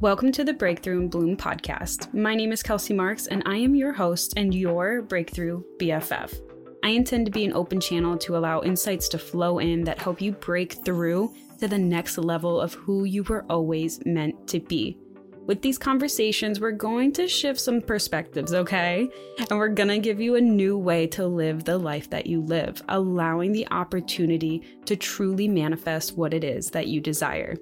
Welcome to the Breakthrough and Bloom podcast. My name is Kelsey Marks, and I am your host and your Breakthrough BFF. I intend to be an open channel to allow insights to flow in that help you break through to the next level of who you were always meant to be. With these conversations, we're going to shift some perspectives, okay? And we're gonna give you a new way to live the life that you live, allowing the opportunity to truly manifest what it is that you desire.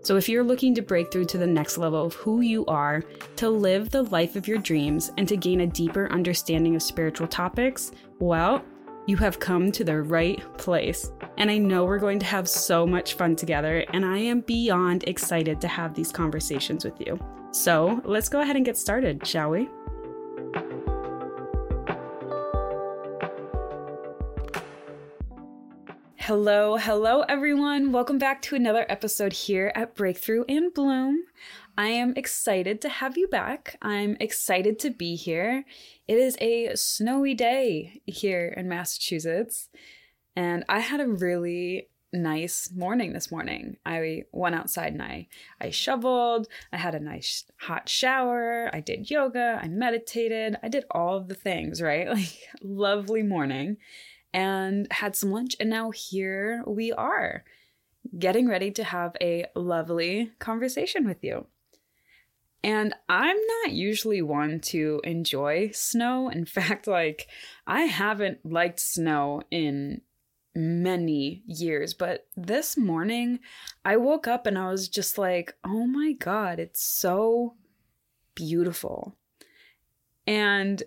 So, if you're looking to break through to the next level of who you are, to live the life of your dreams, and to gain a deeper understanding of spiritual topics, well, you have come to the right place. And I know we're going to have so much fun together, and I am beyond excited to have these conversations with you. So, let's go ahead and get started, shall we? Hello, hello, everyone. Welcome back to another episode here at Breakthrough and Bloom. I am excited to have you back. I'm excited to be here. It is a snowy day here in Massachusetts, and I had a really nice morning this morning. I went outside and I I shoveled, I had a nice hot shower, I did yoga, I meditated, I did all of the things, right? Like lovely morning and had some lunch. And now here we are, getting ready to have a lovely conversation with you. And I'm not usually one to enjoy snow. In fact, like, I haven't liked snow in many years, but this morning I woke up and I was just like, oh my God, it's so beautiful. And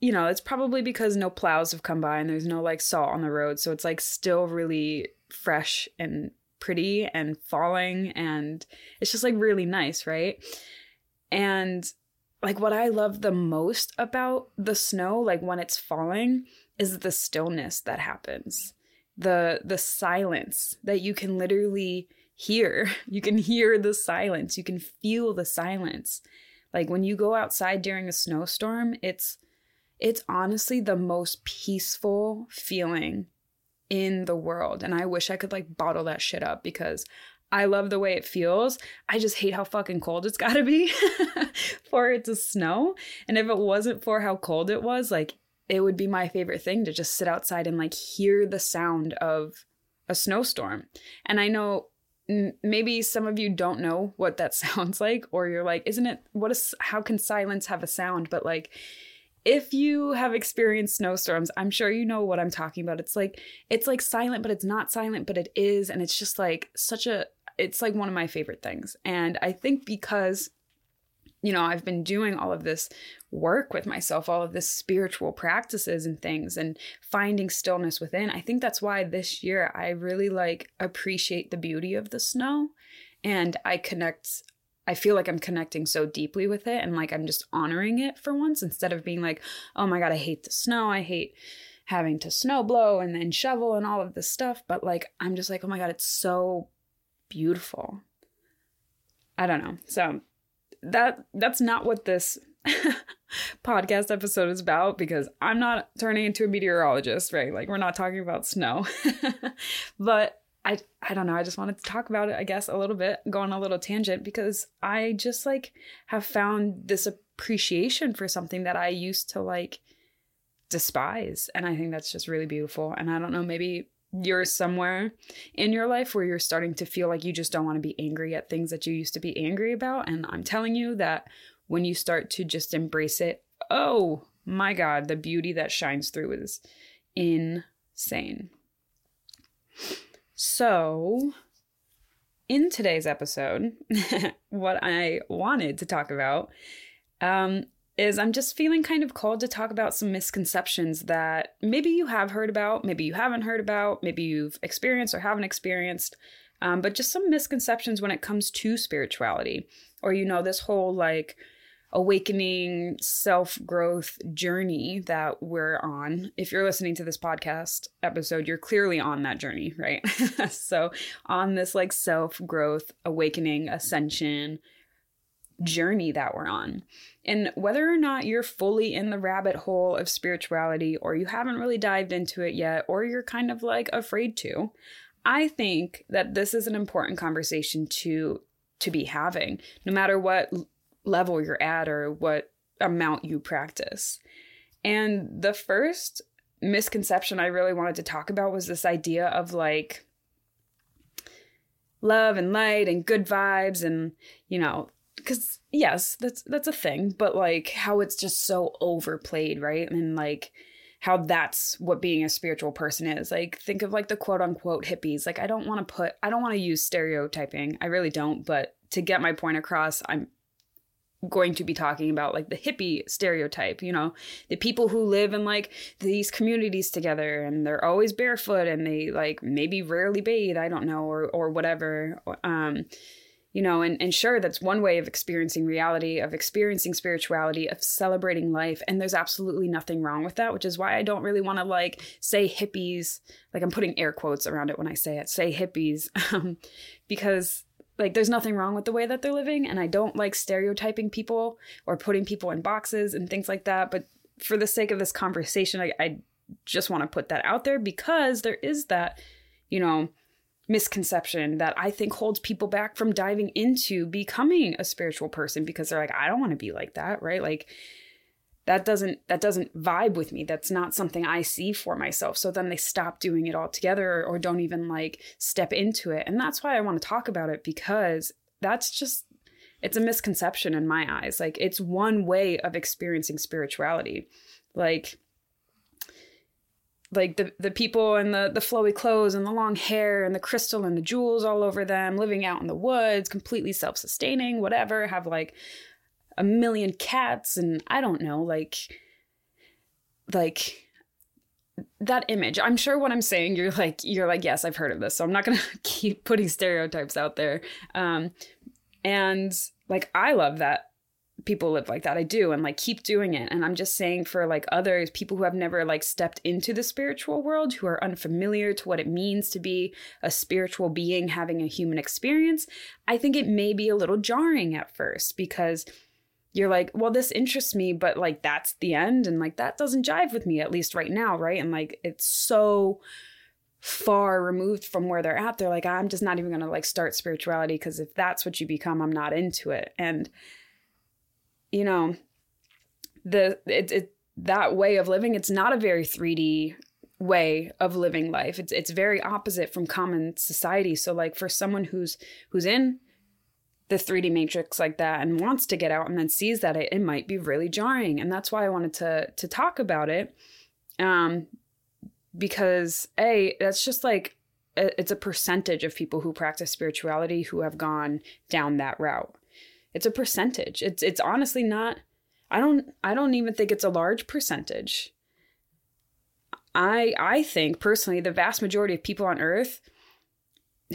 you know, it's probably because no plows have come by and there's no like salt on the road. So it's like still really fresh and pretty and falling and it's just like really nice, right? And like what I love the most about the snow, like when it's falling, is the stillness that happens. The the silence that you can literally hear. You can hear the silence. You can feel the silence. Like when you go outside during a snowstorm, it's it's honestly the most peaceful feeling in the world. And I wish I could like bottle that shit up because I love the way it feels. I just hate how fucking cold it's gotta be for it to snow. And if it wasn't for how cold it was, like it would be my favorite thing to just sit outside and like hear the sound of a snowstorm. And I know maybe some of you don't know what that sounds like or you're like isn't it what is how can silence have a sound but like if you have experienced snowstorms, I'm sure you know what I'm talking about. It's like it's like silent, but it's not silent, but it is, and it's just like such a it's like one of my favorite things. And I think because you know, I've been doing all of this work with myself, all of this spiritual practices and things and finding stillness within. I think that's why this year I really like appreciate the beauty of the snow and I connect I feel like I'm connecting so deeply with it and like I'm just honoring it for once instead of being like, oh my God, I hate the snow. I hate having to snow blow and then shovel and all of this stuff. But like, I'm just like, oh my God, it's so beautiful. I don't know. So that that's not what this podcast episode is about because I'm not turning into a meteorologist, right? Like we're not talking about snow. but I I don't know. I just wanted to talk about it, I guess, a little bit, go on a little tangent because I just like have found this appreciation for something that I used to like despise. And I think that's just really beautiful. And I don't know, maybe you're somewhere in your life where you're starting to feel like you just don't want to be angry at things that you used to be angry about. And I'm telling you that when you start to just embrace it, oh my God, the beauty that shines through is insane. So, in today's episode, what I wanted to talk about um, is I'm just feeling kind of called to talk about some misconceptions that maybe you have heard about, maybe you haven't heard about, maybe you've experienced or haven't experienced, um, but just some misconceptions when it comes to spirituality. Or, you know, this whole like, awakening self growth journey that we're on. If you're listening to this podcast episode, you're clearly on that journey, right? so, on this like self growth, awakening, ascension journey that we're on. And whether or not you're fully in the rabbit hole of spirituality, or you haven't really dived into it yet, or you're kind of like afraid to, I think that this is an important conversation to to be having, no matter what level you're at or what amount you practice. And the first misconception I really wanted to talk about was this idea of like love and light and good vibes and you know because yes that's that's a thing but like how it's just so overplayed right? And like how that's what being a spiritual person is. Like think of like the quote unquote hippies. Like i don't want to put i don't want to use stereotyping. I really don't but to get my point across i'm going to be talking about like the hippie stereotype, you know, the people who live in like these communities together and they're always barefoot and they like maybe rarely bathe, I don't know, or or whatever. Um, you know, and, and sure, that's one way of experiencing reality, of experiencing spirituality, of celebrating life. And there's absolutely nothing wrong with that, which is why I don't really want to like say hippies, like I'm putting air quotes around it when I say it, say hippies, um, because like there's nothing wrong with the way that they're living and i don't like stereotyping people or putting people in boxes and things like that but for the sake of this conversation i, I just want to put that out there because there is that you know misconception that i think holds people back from diving into becoming a spiritual person because they're like i don't want to be like that right? Like that doesn't that doesn't vibe with me. That's not something i see for myself. So then they stop doing it altogether or, or don't even like step into it. And that's why i want to talk about it because that's just it's a misconception in my eyes. Like it's one way of experiencing spirituality. Like like the the people and the the flowy clothes and the long hair and the crystal and the jewels all over them living out in the woods completely self-sustaining whatever have like a million cats and I don't know, like like that image. I'm sure what I'm saying you're like you're like yes, I've heard of this. So I'm not going to keep putting stereotypes out there. Um and like I love that people live like that. I do and like keep doing it. And I'm just saying for like others, people who have never like stepped into the spiritual world, who are unfamiliar to what it means to be a spiritual being having a human experience, I think it may be a little jarring at first because you're like, well, this interests me, but like that's the end. And like that doesn't jive with me, at least right now, right? And like it's so far removed from where they're at. They're like, I'm just not even gonna like start spirituality because if that's what you become, I'm not into it. And you know, the it, it that way of living, it's not a very 3D way of living life. It's it's very opposite from common society. So like for someone who's who's in the 3D matrix like that and wants to get out and then sees that it, it might be really jarring. And that's why I wanted to to talk about it. Um because a that's just like it's a percentage of people who practice spirituality who have gone down that route. It's a percentage. It's it's honestly not I don't I don't even think it's a large percentage. I I think personally the vast majority of people on earth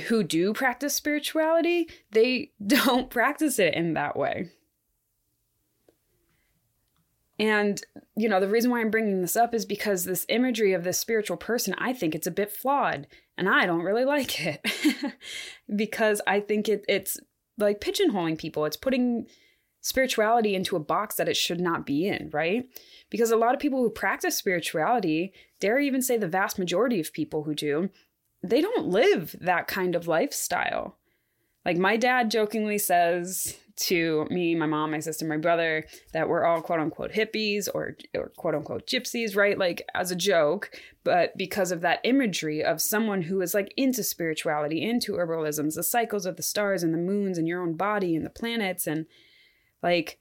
who do practice spirituality, they don't practice it in that way. And, you know, the reason why I'm bringing this up is because this imagery of this spiritual person, I think it's a bit flawed and I don't really like it because I think it, it's like pigeonholing people. It's putting spirituality into a box that it should not be in, right? Because a lot of people who practice spirituality, dare even say the vast majority of people who do, they don't live that kind of lifestyle. Like my dad jokingly says to me, my mom, my sister, my brother that we're all quote unquote hippies or, or quote unquote gypsies, right? Like as a joke, but because of that imagery of someone who is like into spirituality, into herbalisms, the cycles of the stars and the moons and your own body and the planets and like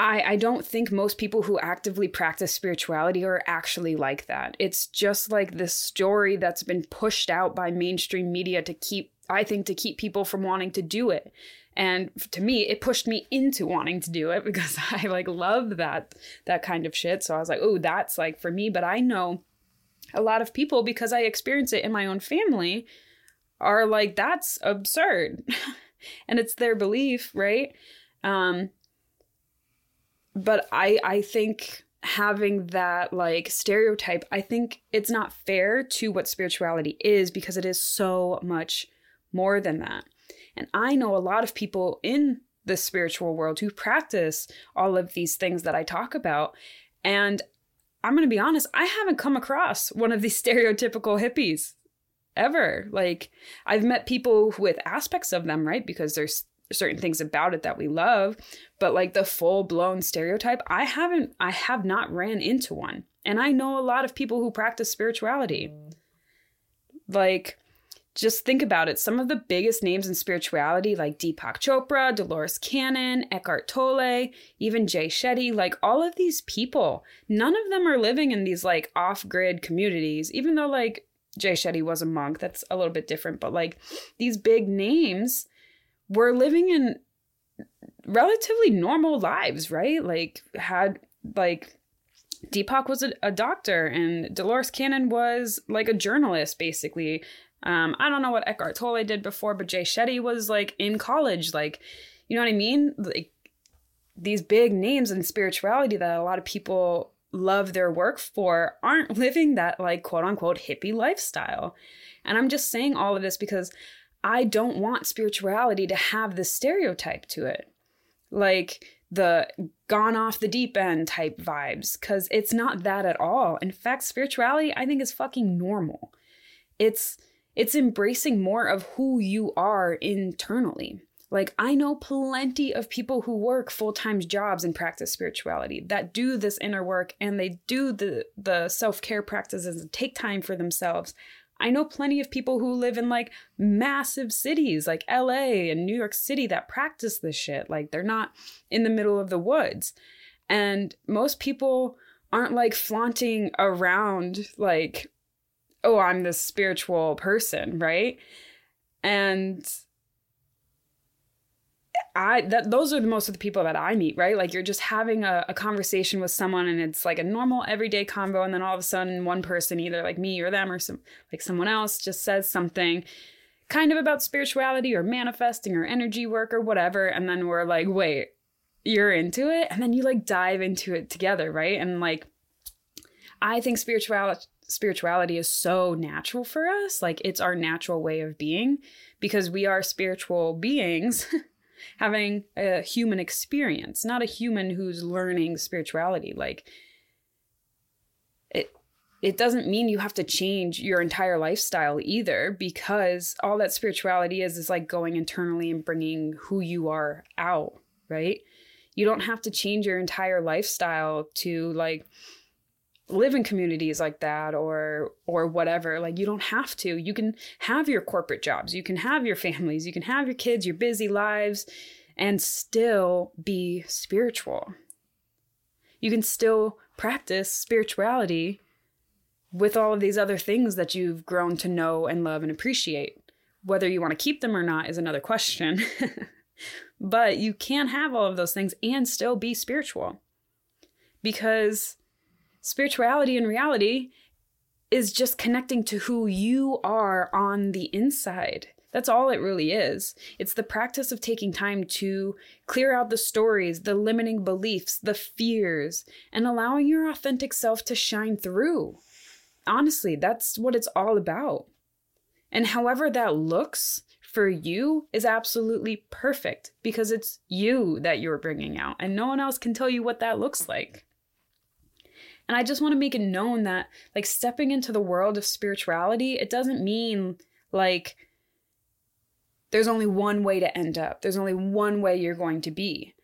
I, I don't think most people who actively practice spirituality are actually like that. It's just like this story that's been pushed out by mainstream media to keep, I think, to keep people from wanting to do it. And to me, it pushed me into wanting to do it because I like love that that kind of shit. So I was like, oh, that's like for me. But I know a lot of people because I experience it in my own family are like, that's absurd. and it's their belief, right? Um, but I I think having that like stereotype, I think it's not fair to what spirituality is because it is so much more than that. And I know a lot of people in the spiritual world who practice all of these things that I talk about. And I'm going to be honest, I haven't come across one of these stereotypical hippies. ever. Like I've met people with aspects of them, right? Because there's certain things about it that we love, but like the full-blown stereotype, I haven't I have not ran into one. And I know a lot of people who practice spirituality. Like just think about it. Some of the biggest names in spirituality, like Deepak Chopra, Dolores Cannon, Eckhart Tolle, even Jay Shetty, like all of these people, none of them are living in these like off grid communities, even though like Jay Shetty was a monk. That's a little bit different. But like these big names were living in relatively normal lives, right? Like had like Deepak was a, a doctor and Dolores Cannon was like a journalist, basically. Um, I don't know what Eckhart Tolle did before, but Jay Shetty was like in college, like, you know what I mean? Like these big names in spirituality that a lot of people love their work for aren't living that like quote unquote hippie lifestyle. And I'm just saying all of this because I don't want spirituality to have the stereotype to it. Like the gone off the deep end type vibes, because it's not that at all. In fact, spirituality I think is fucking normal. It's it's embracing more of who you are internally. Like, I know plenty of people who work full time jobs and practice spirituality that do this inner work and they do the, the self care practices and take time for themselves. I know plenty of people who live in like massive cities like LA and New York City that practice this shit. Like, they're not in the middle of the woods. And most people aren't like flaunting around like, oh, I'm this spiritual person, right? And I that those are the most of the people that I meet, right? Like you're just having a, a, conversation with someone and it's like a normal everyday convo, and then all of a sudden one person, either like me or them or some like someone else, just says something kind of about spirituality or manifesting or energy work or whatever, and then we're like, wait, you're into it? And then you like dive into it together, right? And like I think spirituality spirituality is so natural for us. Like it's our natural way of being because we are spiritual beings having a human experience, not a human who's learning spirituality. Like it it doesn't mean you have to change your entire lifestyle either because all that spirituality is is like going internally and bringing who you are out, right? You don't have to change your entire lifestyle to like live in communities like that or or whatever like you don't have to. You can have your corporate jobs. You can have your families. You can have your kids your busy lives and still be spiritual. You can still practice spirituality with all of these other things that you've grown to know and love and appreciate. Whether you want to keep them or not is another question. But you can have all of those things and still be spiritual because Spirituality and reality is just connecting to who you are on the inside. That's all it really is. It's the practice of taking time to clear out the stories, the limiting beliefs, the fears, and allowing your authentic self to shine through. Honestly, that's what it's all about. And however that looks for you is absolutely perfect because it's you that you're bringing out, and no one else can tell you what that looks like. And I just want to make it known that, like, stepping into the world of spirituality, it doesn't mean like there's only one way to end up, there's only one way you're going to be.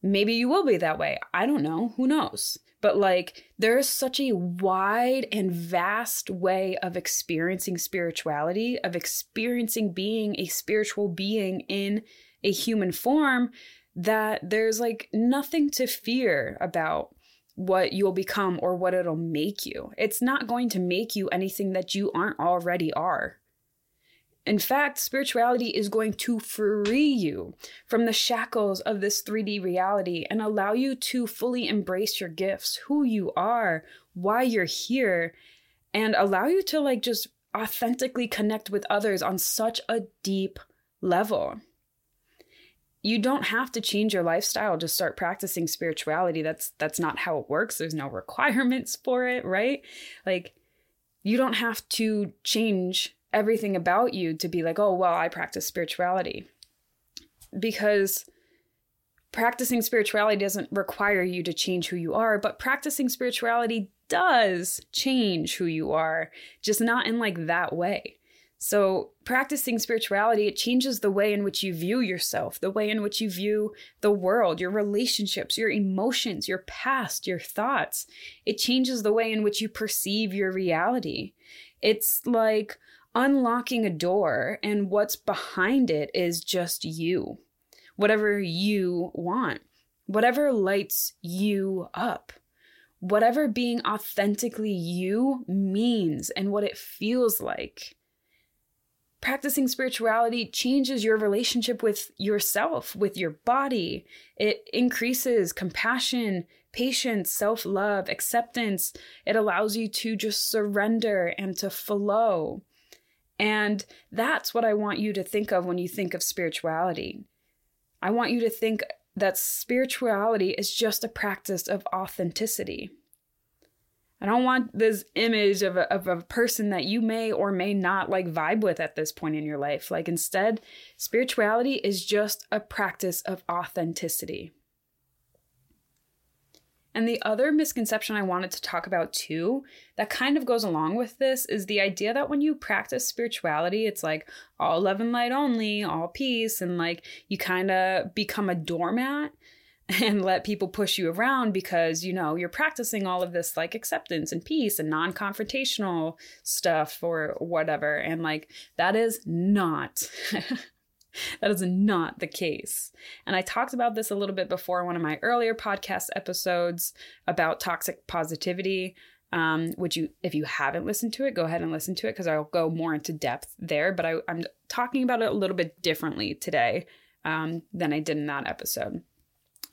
Maybe you will be that way. I don't know. Who knows? But like, there's such a wide and vast way of experiencing spirituality, of experiencing being a spiritual being in a human form, that there's like nothing to fear about what you'll become or what it'll make you. It's not going to make you anything that you aren't already are. In fact, spirituality is going to free you from the shackles of this 3D reality and allow you to fully embrace your gifts, who you are, why you're here, and allow you to like just authentically connect with others on such a deep level you don't have to change your lifestyle to start practicing spirituality. That's that's not how it works. There's no requirements for it right? Like you don't have to change everything about you to be like oh well i practice spirituality. Because practicing spirituality doesn't require you to change who you are but practicing spirituality does change who you are just not in like that way So, practicing spirituality, it changes the way in which you view yourself, the way in which you view the world, your relationships, your emotions, your past, your thoughts. It changes the way in which you perceive your reality. It's like unlocking a door, and what's behind it is just you. Whatever you want, whatever lights you up whatever being authentically you means and what it feels like practicing spirituality changes your relationship with yourself, with your body. It increases compassion, patience, self love, acceptance. It allows you to just surrender and to flow. And that's what I want you to think of when you think of spirituality. I want you to think that spirituality is just a practice of authenticity. I don't want this image of a, of a person that you may or may not like vibe with at this point in your life. Like, instead, spirituality is just a practice of authenticity. And the other misconception I wanted to talk about too, that kind of goes along with this, is the idea that when you practice spirituality, it's like all love and light only, all peace, and like you kind of become a doormat and let people push you around because you know you're practicing all of this like acceptance and peace and non-confrontational stuff or whatever. And like that is not that is not the case. And i talked about this a little bit before in one of my earlier podcast episodes about toxic positivity. Um, which you if you haven't listened to it go ahead and listen to it because i'll go more into depth there. But I, i'm talking about it a little bit differently today um, than i did in that episode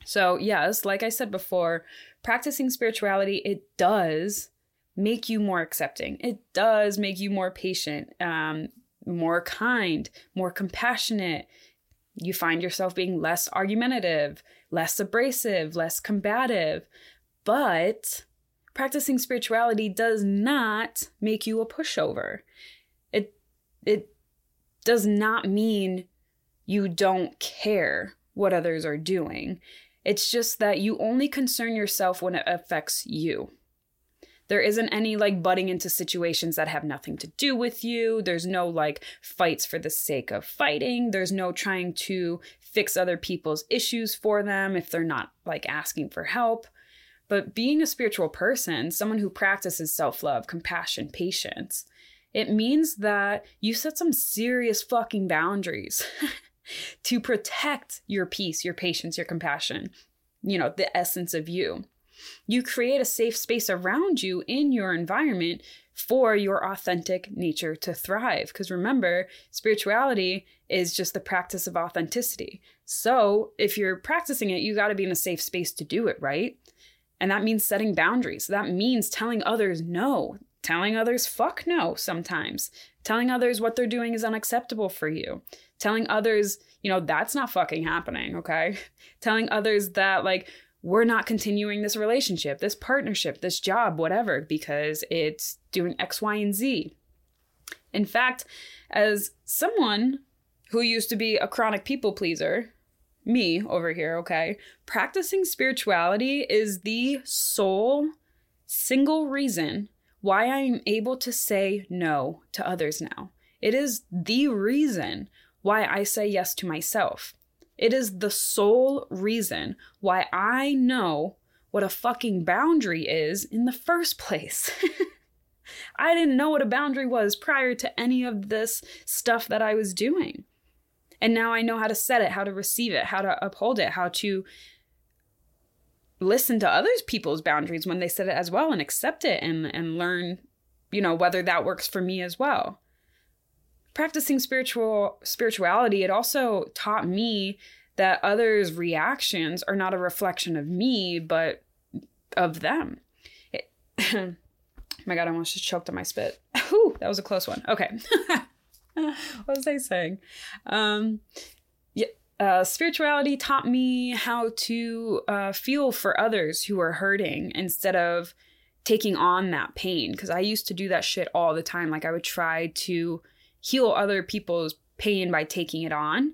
so, yes, like I said before, practicing spirituality, it does make you more accepting. It does make you more patient, um, more kind, more compassionate. You find yourself being less argumentative, less abrasive, less combative. But practicing spirituality does not make you a pushover. It it does not mean you don't care what others are doing. It's just that you only concern yourself when it affects you. There isn't any like butting into situations that have nothing to do with you. There's no like fights for the sake of fighting. There's no trying to fix other people's issues for them if they're not like asking for help. But being a spiritual person, someone who practices self love, compassion, patience, it means that you set some serious fucking boundaries. to protect your peace, your patience, your compassion, you know, the essence of you. You create a safe space around you in your environment for your authentic nature to thrive. Because remember, spirituality is just the practice of authenticity. So if you're practicing it, you got to be in a safe space to do it, right? And that means setting boundaries. That means telling others no, telling others fuck no sometimes, telling others what they're doing is unacceptable for you, telling others, you know, that's not fucking happening, okay? telling others that, like, we're not continuing this relationship, this partnership, this job, whatever, because it's doing X, Y, and Z. In fact, as someone who used to be a chronic people pleaser, me over here, okay, practicing spirituality is the sole single reason why I am able to say no to others now. It is the reason why I say yes to myself. It is the sole reason why I know what a fucking boundary is in the first place. I didn't know what a boundary was prior to any of this stuff that I was doing. And now I know how to set it, how to receive it, how to uphold it, how to listen to other people's boundaries when they set it as well and accept it and and learn, you know, whether that works for me as well practicing spiritual spirituality, it also taught me that others' reactions are not a reflection of me, but of them. It, my God, I almost just choked on my spit. Whew, that was a close one. Okay. what was I saying? Um, yeah, uh, spirituality taught me how to uh, feel for others who are hurting instead of taking on that pain. Because I used to do that shit all the time. Like I would try to heal other people's pain by taking it on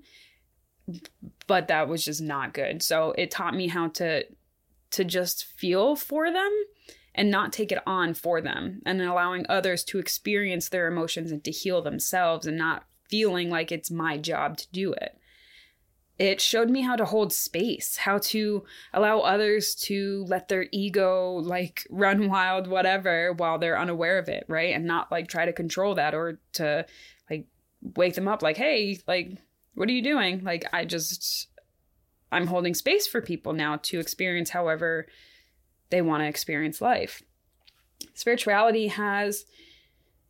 but that was just not good so it taught me how to to just feel for them and not take it on for them and allowing others to experience their emotions and to heal themselves and not feeling like it's my job to do it. It showed me how to hold space, how to allow others to let their ego like run wild, whatever, while they're unaware of it, right? And not like try to control that or to like wake them up, like, hey, like, what are you doing? Like, I just, I'm holding space for people now to experience however they want to experience life. Spirituality has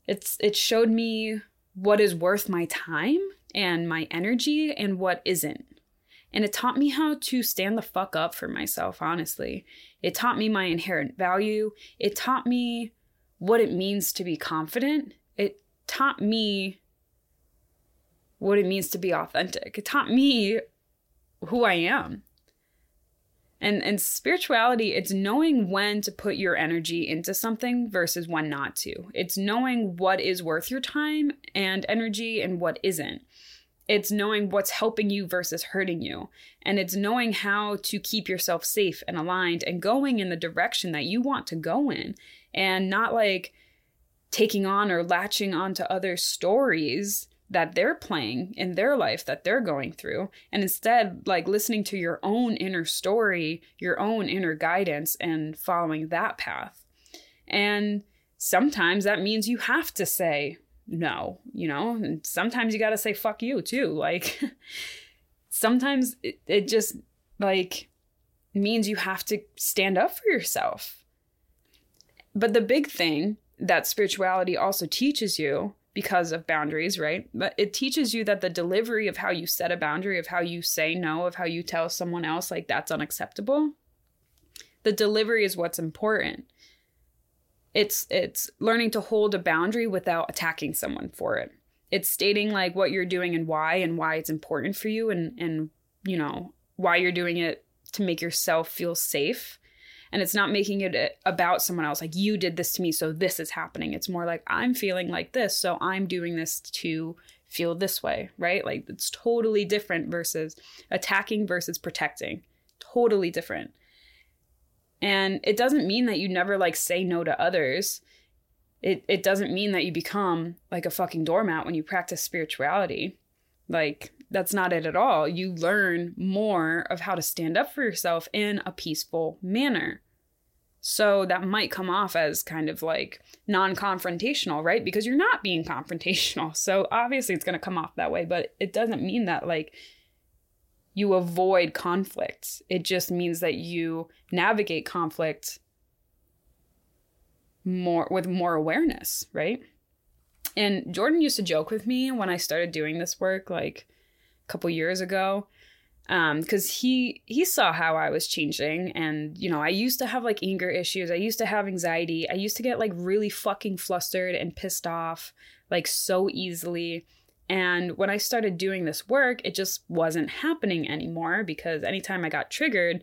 it's it showed me what is worth my time and my energy and what isn't. And it taught me how to stand the fuck up for myself, honestly. It taught me my inherent value. It taught me what it means to be confident. It taught me what it means to be authentic. It taught me who I am. And and spirituality, it's knowing when to put your energy into something versus when not to. It's knowing what is worth your time and energy and what isn't. It's knowing what's helping you versus hurting you. And it's knowing how to keep yourself safe and aligned and going in the direction that you want to go in. And not like taking on or latching onto other stories that they're playing in their life that they're going through. And instead like listening to your own inner story your own inner guidance and following that path. And sometimes that means you have to say no you know and sometimes you got to say fuck you too like sometimes it, it just like means you have to stand up for yourself but the big thing that spirituality also teaches you because of boundaries, right? But it teaches you that the delivery of how you set a boundary, of how you say no, of how you tell someone else like that's unacceptable. The delivery is what's important. It's it's learning to hold a boundary without attacking someone for it. It's stating like what you're doing and why and why it's important for you and and you know, why you're doing it to make yourself feel safe. And it's not making it eh, about someone else like you did this to me so this is happening. It's more like i'm feeling like this so i'm doing this to feel this way right? Like it's totally different versus attacking versus protecting. Totally different and it doesn't mean that you never like say no to others it it doesn't mean that you become like a fucking doormat when you practice spirituality like that's not it at all. You learn more of how to stand up for yourself in a peaceful manner. So that might come off as kind of like non confrontational, right? Because you're not being confrontational. So obviously it's going to come off that way, but it doesn't mean that like you avoid conflicts. It just means that you navigate conflict more with more awareness, right? And Jordan used to joke with me when I started doing this work like a couple years ago um because he he saw how i was changing and you know i used to have like anger issues i used to have anxiety i used to get like really fucking flustered and pissed off like so easily and when i started doing this work it just wasn't happening anymore because anytime i got triggered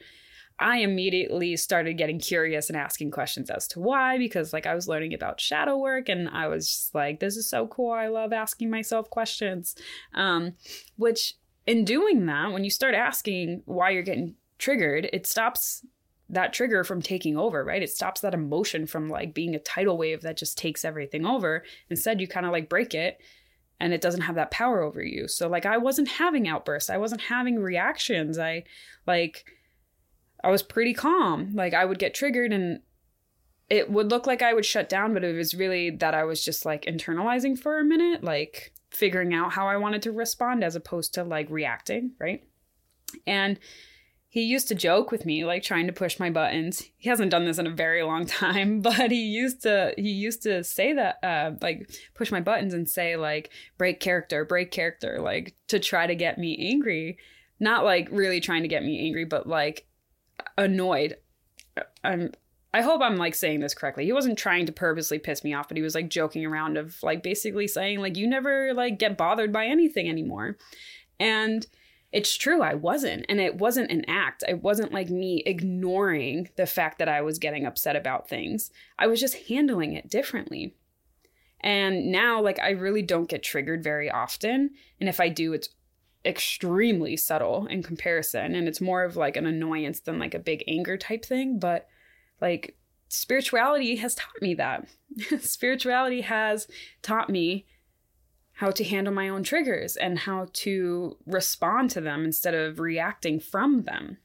I immediately started getting curious and asking questions as to why, because like I was learning about shadow work and I was just like, this is so cool. I love asking myself questions. Um, which in doing that, when you start asking why you're getting triggered, it stops that trigger from taking over, right? It stops that emotion from like being a tidal wave that just takes everything over. Instead, you kind of like break it and it doesn't have that power over you. So like I wasn't having outbursts. I wasn't having reactions. I like I was pretty calm. Like I would get triggered and it would look like I would shut down, but it was really that I was just like internalizing for a minute, like figuring out how I wanted to respond as opposed to like reacting, right? And he used to joke with me like trying to push my buttons he hasn't done this in a very long time but he used to he used to say that uh like push my buttons and say like break character break character like to try to get me angry not like really trying to get me angry but like annoyed. I'm I hope I'm like saying this correctly. He wasn't trying to purposely piss me off, but he was like joking around of like basically saying like you never like get bothered by anything anymore. And it's true, I wasn't. And it wasn't an act. It wasn't like me ignoring the fact that I was getting upset about things. I was just handling it differently. And now like I really don't get triggered very often, and if I do it's extremely subtle in comparison and it's more of like an annoyance than like a big anger type thing but like spirituality has taught me that. spirituality has taught me how to handle my own triggers and how to respond to them instead of reacting from them.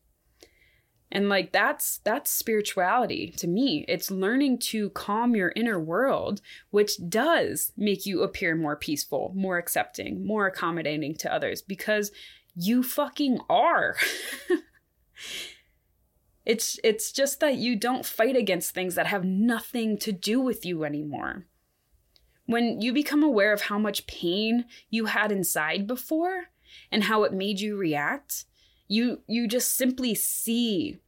And like that's that's spirituality to me. It's learning to calm your inner world, which does make you appear more peaceful, more accepting, more accommodating to others because you fucking are. it's it's just that you don't fight against things that have nothing to do with you anymore. When you become aware of how much pain you had inside before and how it made you react, you you just simply see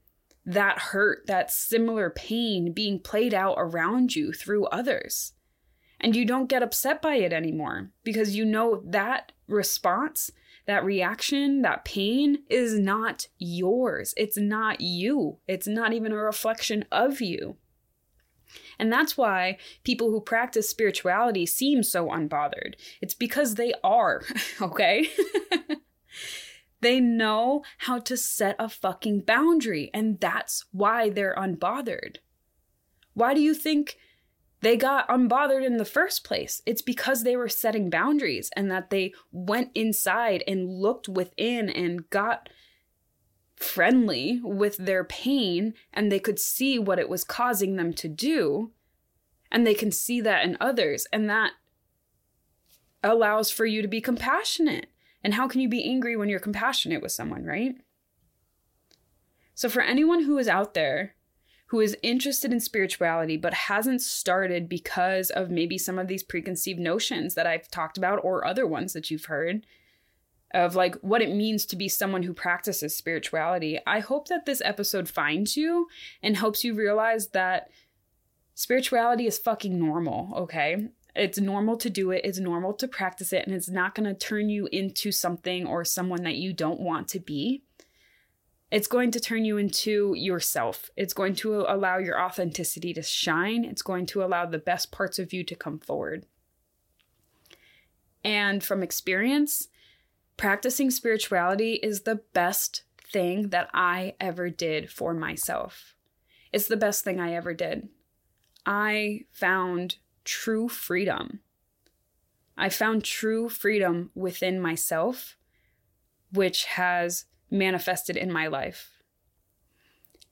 that hurt, that similar pain being played out around you through others. And you don't get upset by it anymore because you know that response, that reaction, that pain is not yours. It's not you. It's not even a reflection of you. And that's why people who practice spirituality seem so unbothered. It's because they are, okay? They know how to set a fucking boundary, and that's why they're unbothered. Why do you think they got unbothered in the first place? It's because they were setting boundaries and that they went inside and looked within and got friendly with their pain and they could see what it was causing them to do. And they can see that in others, and that allows for you to be compassionate and how can you be angry when you're compassionate with someone, right? So, for anyone who is out there who is interested in spirituality but hasn't started because of maybe some of these preconceived notions that I've talked about or other ones that you've heard of like what it means to be someone who practices spirituality, I hope that this episode finds you and helps you realize that spirituality is fucking normal, okay? It's normal to do it, it's normal to practice it, and it's not to turn you into something or someone that you don't want to be. It's going to turn you into yourself. It's going to allow your authenticity to shine. It's going to allow the best parts of you to come forward. And from experience, practicing spirituality is the best thing that I ever did for myself. It's the best thing I ever did. I found true freedom. I found true freedom within myself, which has manifested in my life.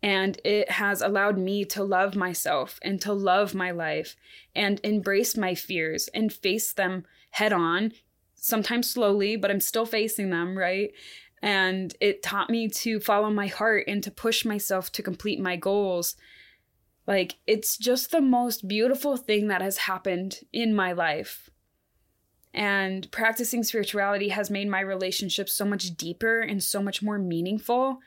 And it has allowed me to love myself and to love my life and embrace my fears and face them head on, sometimes slowly, but I'm still facing them, right? And it taught me to follow my heart and to push myself to complete my goals like, it's just the most beautiful thing that has happened in my life. And practicing spirituality has made my relationships so much deeper and so much more meaningful.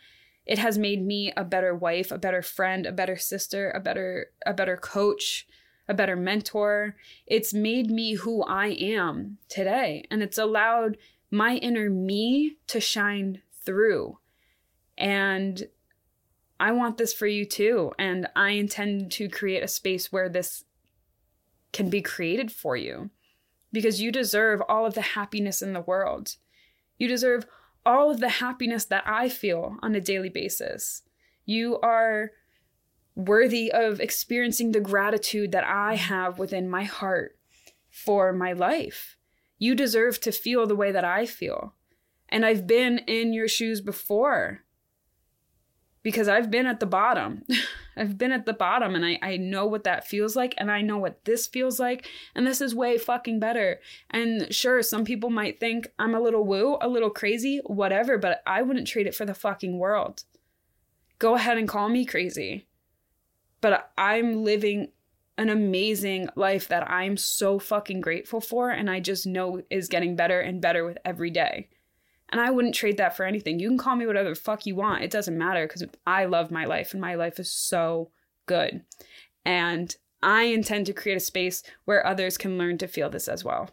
It has made me a better wife, a better friend, a better sister, a better a better coach, a better mentor. It's made me who I am today, and it's allowed my inner me to shine through. And I want this for you too. And I intend to create a space where this can be created for you because you deserve all of the happiness in the world. You deserve all of the happiness that I feel on a daily basis. You are worthy of experiencing the gratitude that I have within my heart for my life. You deserve to feel the way that I feel. And I've been in your shoes before because I've been at the bottom. I've been at the bottom and I, I know what that feels like and I know what this feels like. And this is way fucking better. And sure, some people might think I'm a little woo, a little crazy, whatever, but I wouldn't trade it for the fucking world. Go ahead and call me crazy. But I'm living an amazing life that I'm so fucking grateful for and I just know is getting better and better with every day. And I wouldn't trade that for anything. You can call me whatever the fuck you want. It doesn't matter because I love my life and my life is so good. And I intend to create a space where others can learn to feel this as well.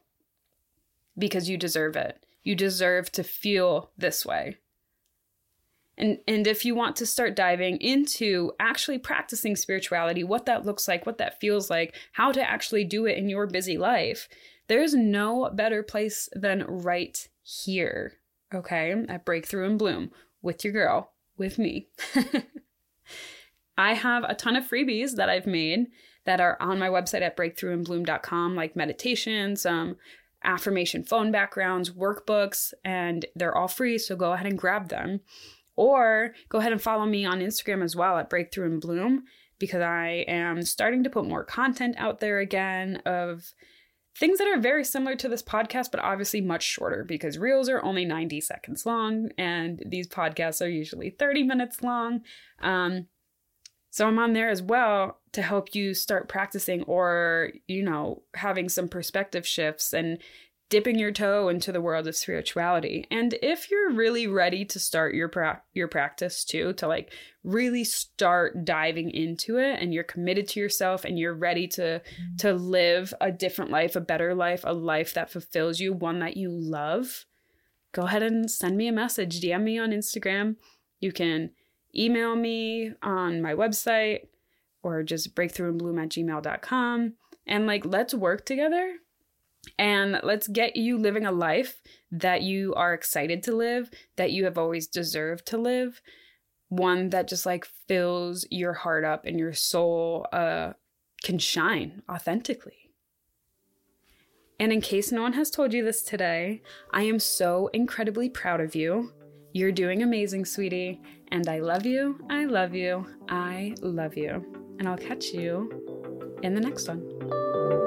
Because you deserve it. You deserve to feel this way. And and if you want to start diving into actually practicing spirituality, what that looks like, what that feels like, how to actually do it in your busy life, there's no better place than right here okay, at Breakthrough and Bloom with your girl, with me. I have a ton of freebies that I've made that are on my website at breakthroughandbloom.com, like meditations, um, affirmation phone backgrounds, workbooks, and they're all free. So go ahead and grab them. Or go ahead and follow me on Instagram as well at Breakthrough and Bloom because I am starting to put more content out there again of things that are very similar to this podcast, but obviously much shorter because reels are only 90 seconds long and these podcasts are usually 30 minutes long. Um, so I'm on there as well to help you start practicing or, you know, having some perspective shifts and dipping your toe into the world of spirituality. And if you're really ready to start your pra- your practice too, to like really start diving into it and you're committed to yourself and you're ready to mm-hmm. to live a different life, a better life, a life that fulfills you, one that you love, go ahead and send me a message, DM me on Instagram. You can email me on my website or just breakthroughandbloom at gmail.com. And like, let's work together and let's get you living a life that you are excited to live, that you have always deserved to live. One that just like fills your heart up and your soul uh, can shine authentically. And in case no one has told you this today, I am so incredibly proud of you. You're doing amazing, sweetie. And I love you. I love you. I love you. And I'll catch you in the next one.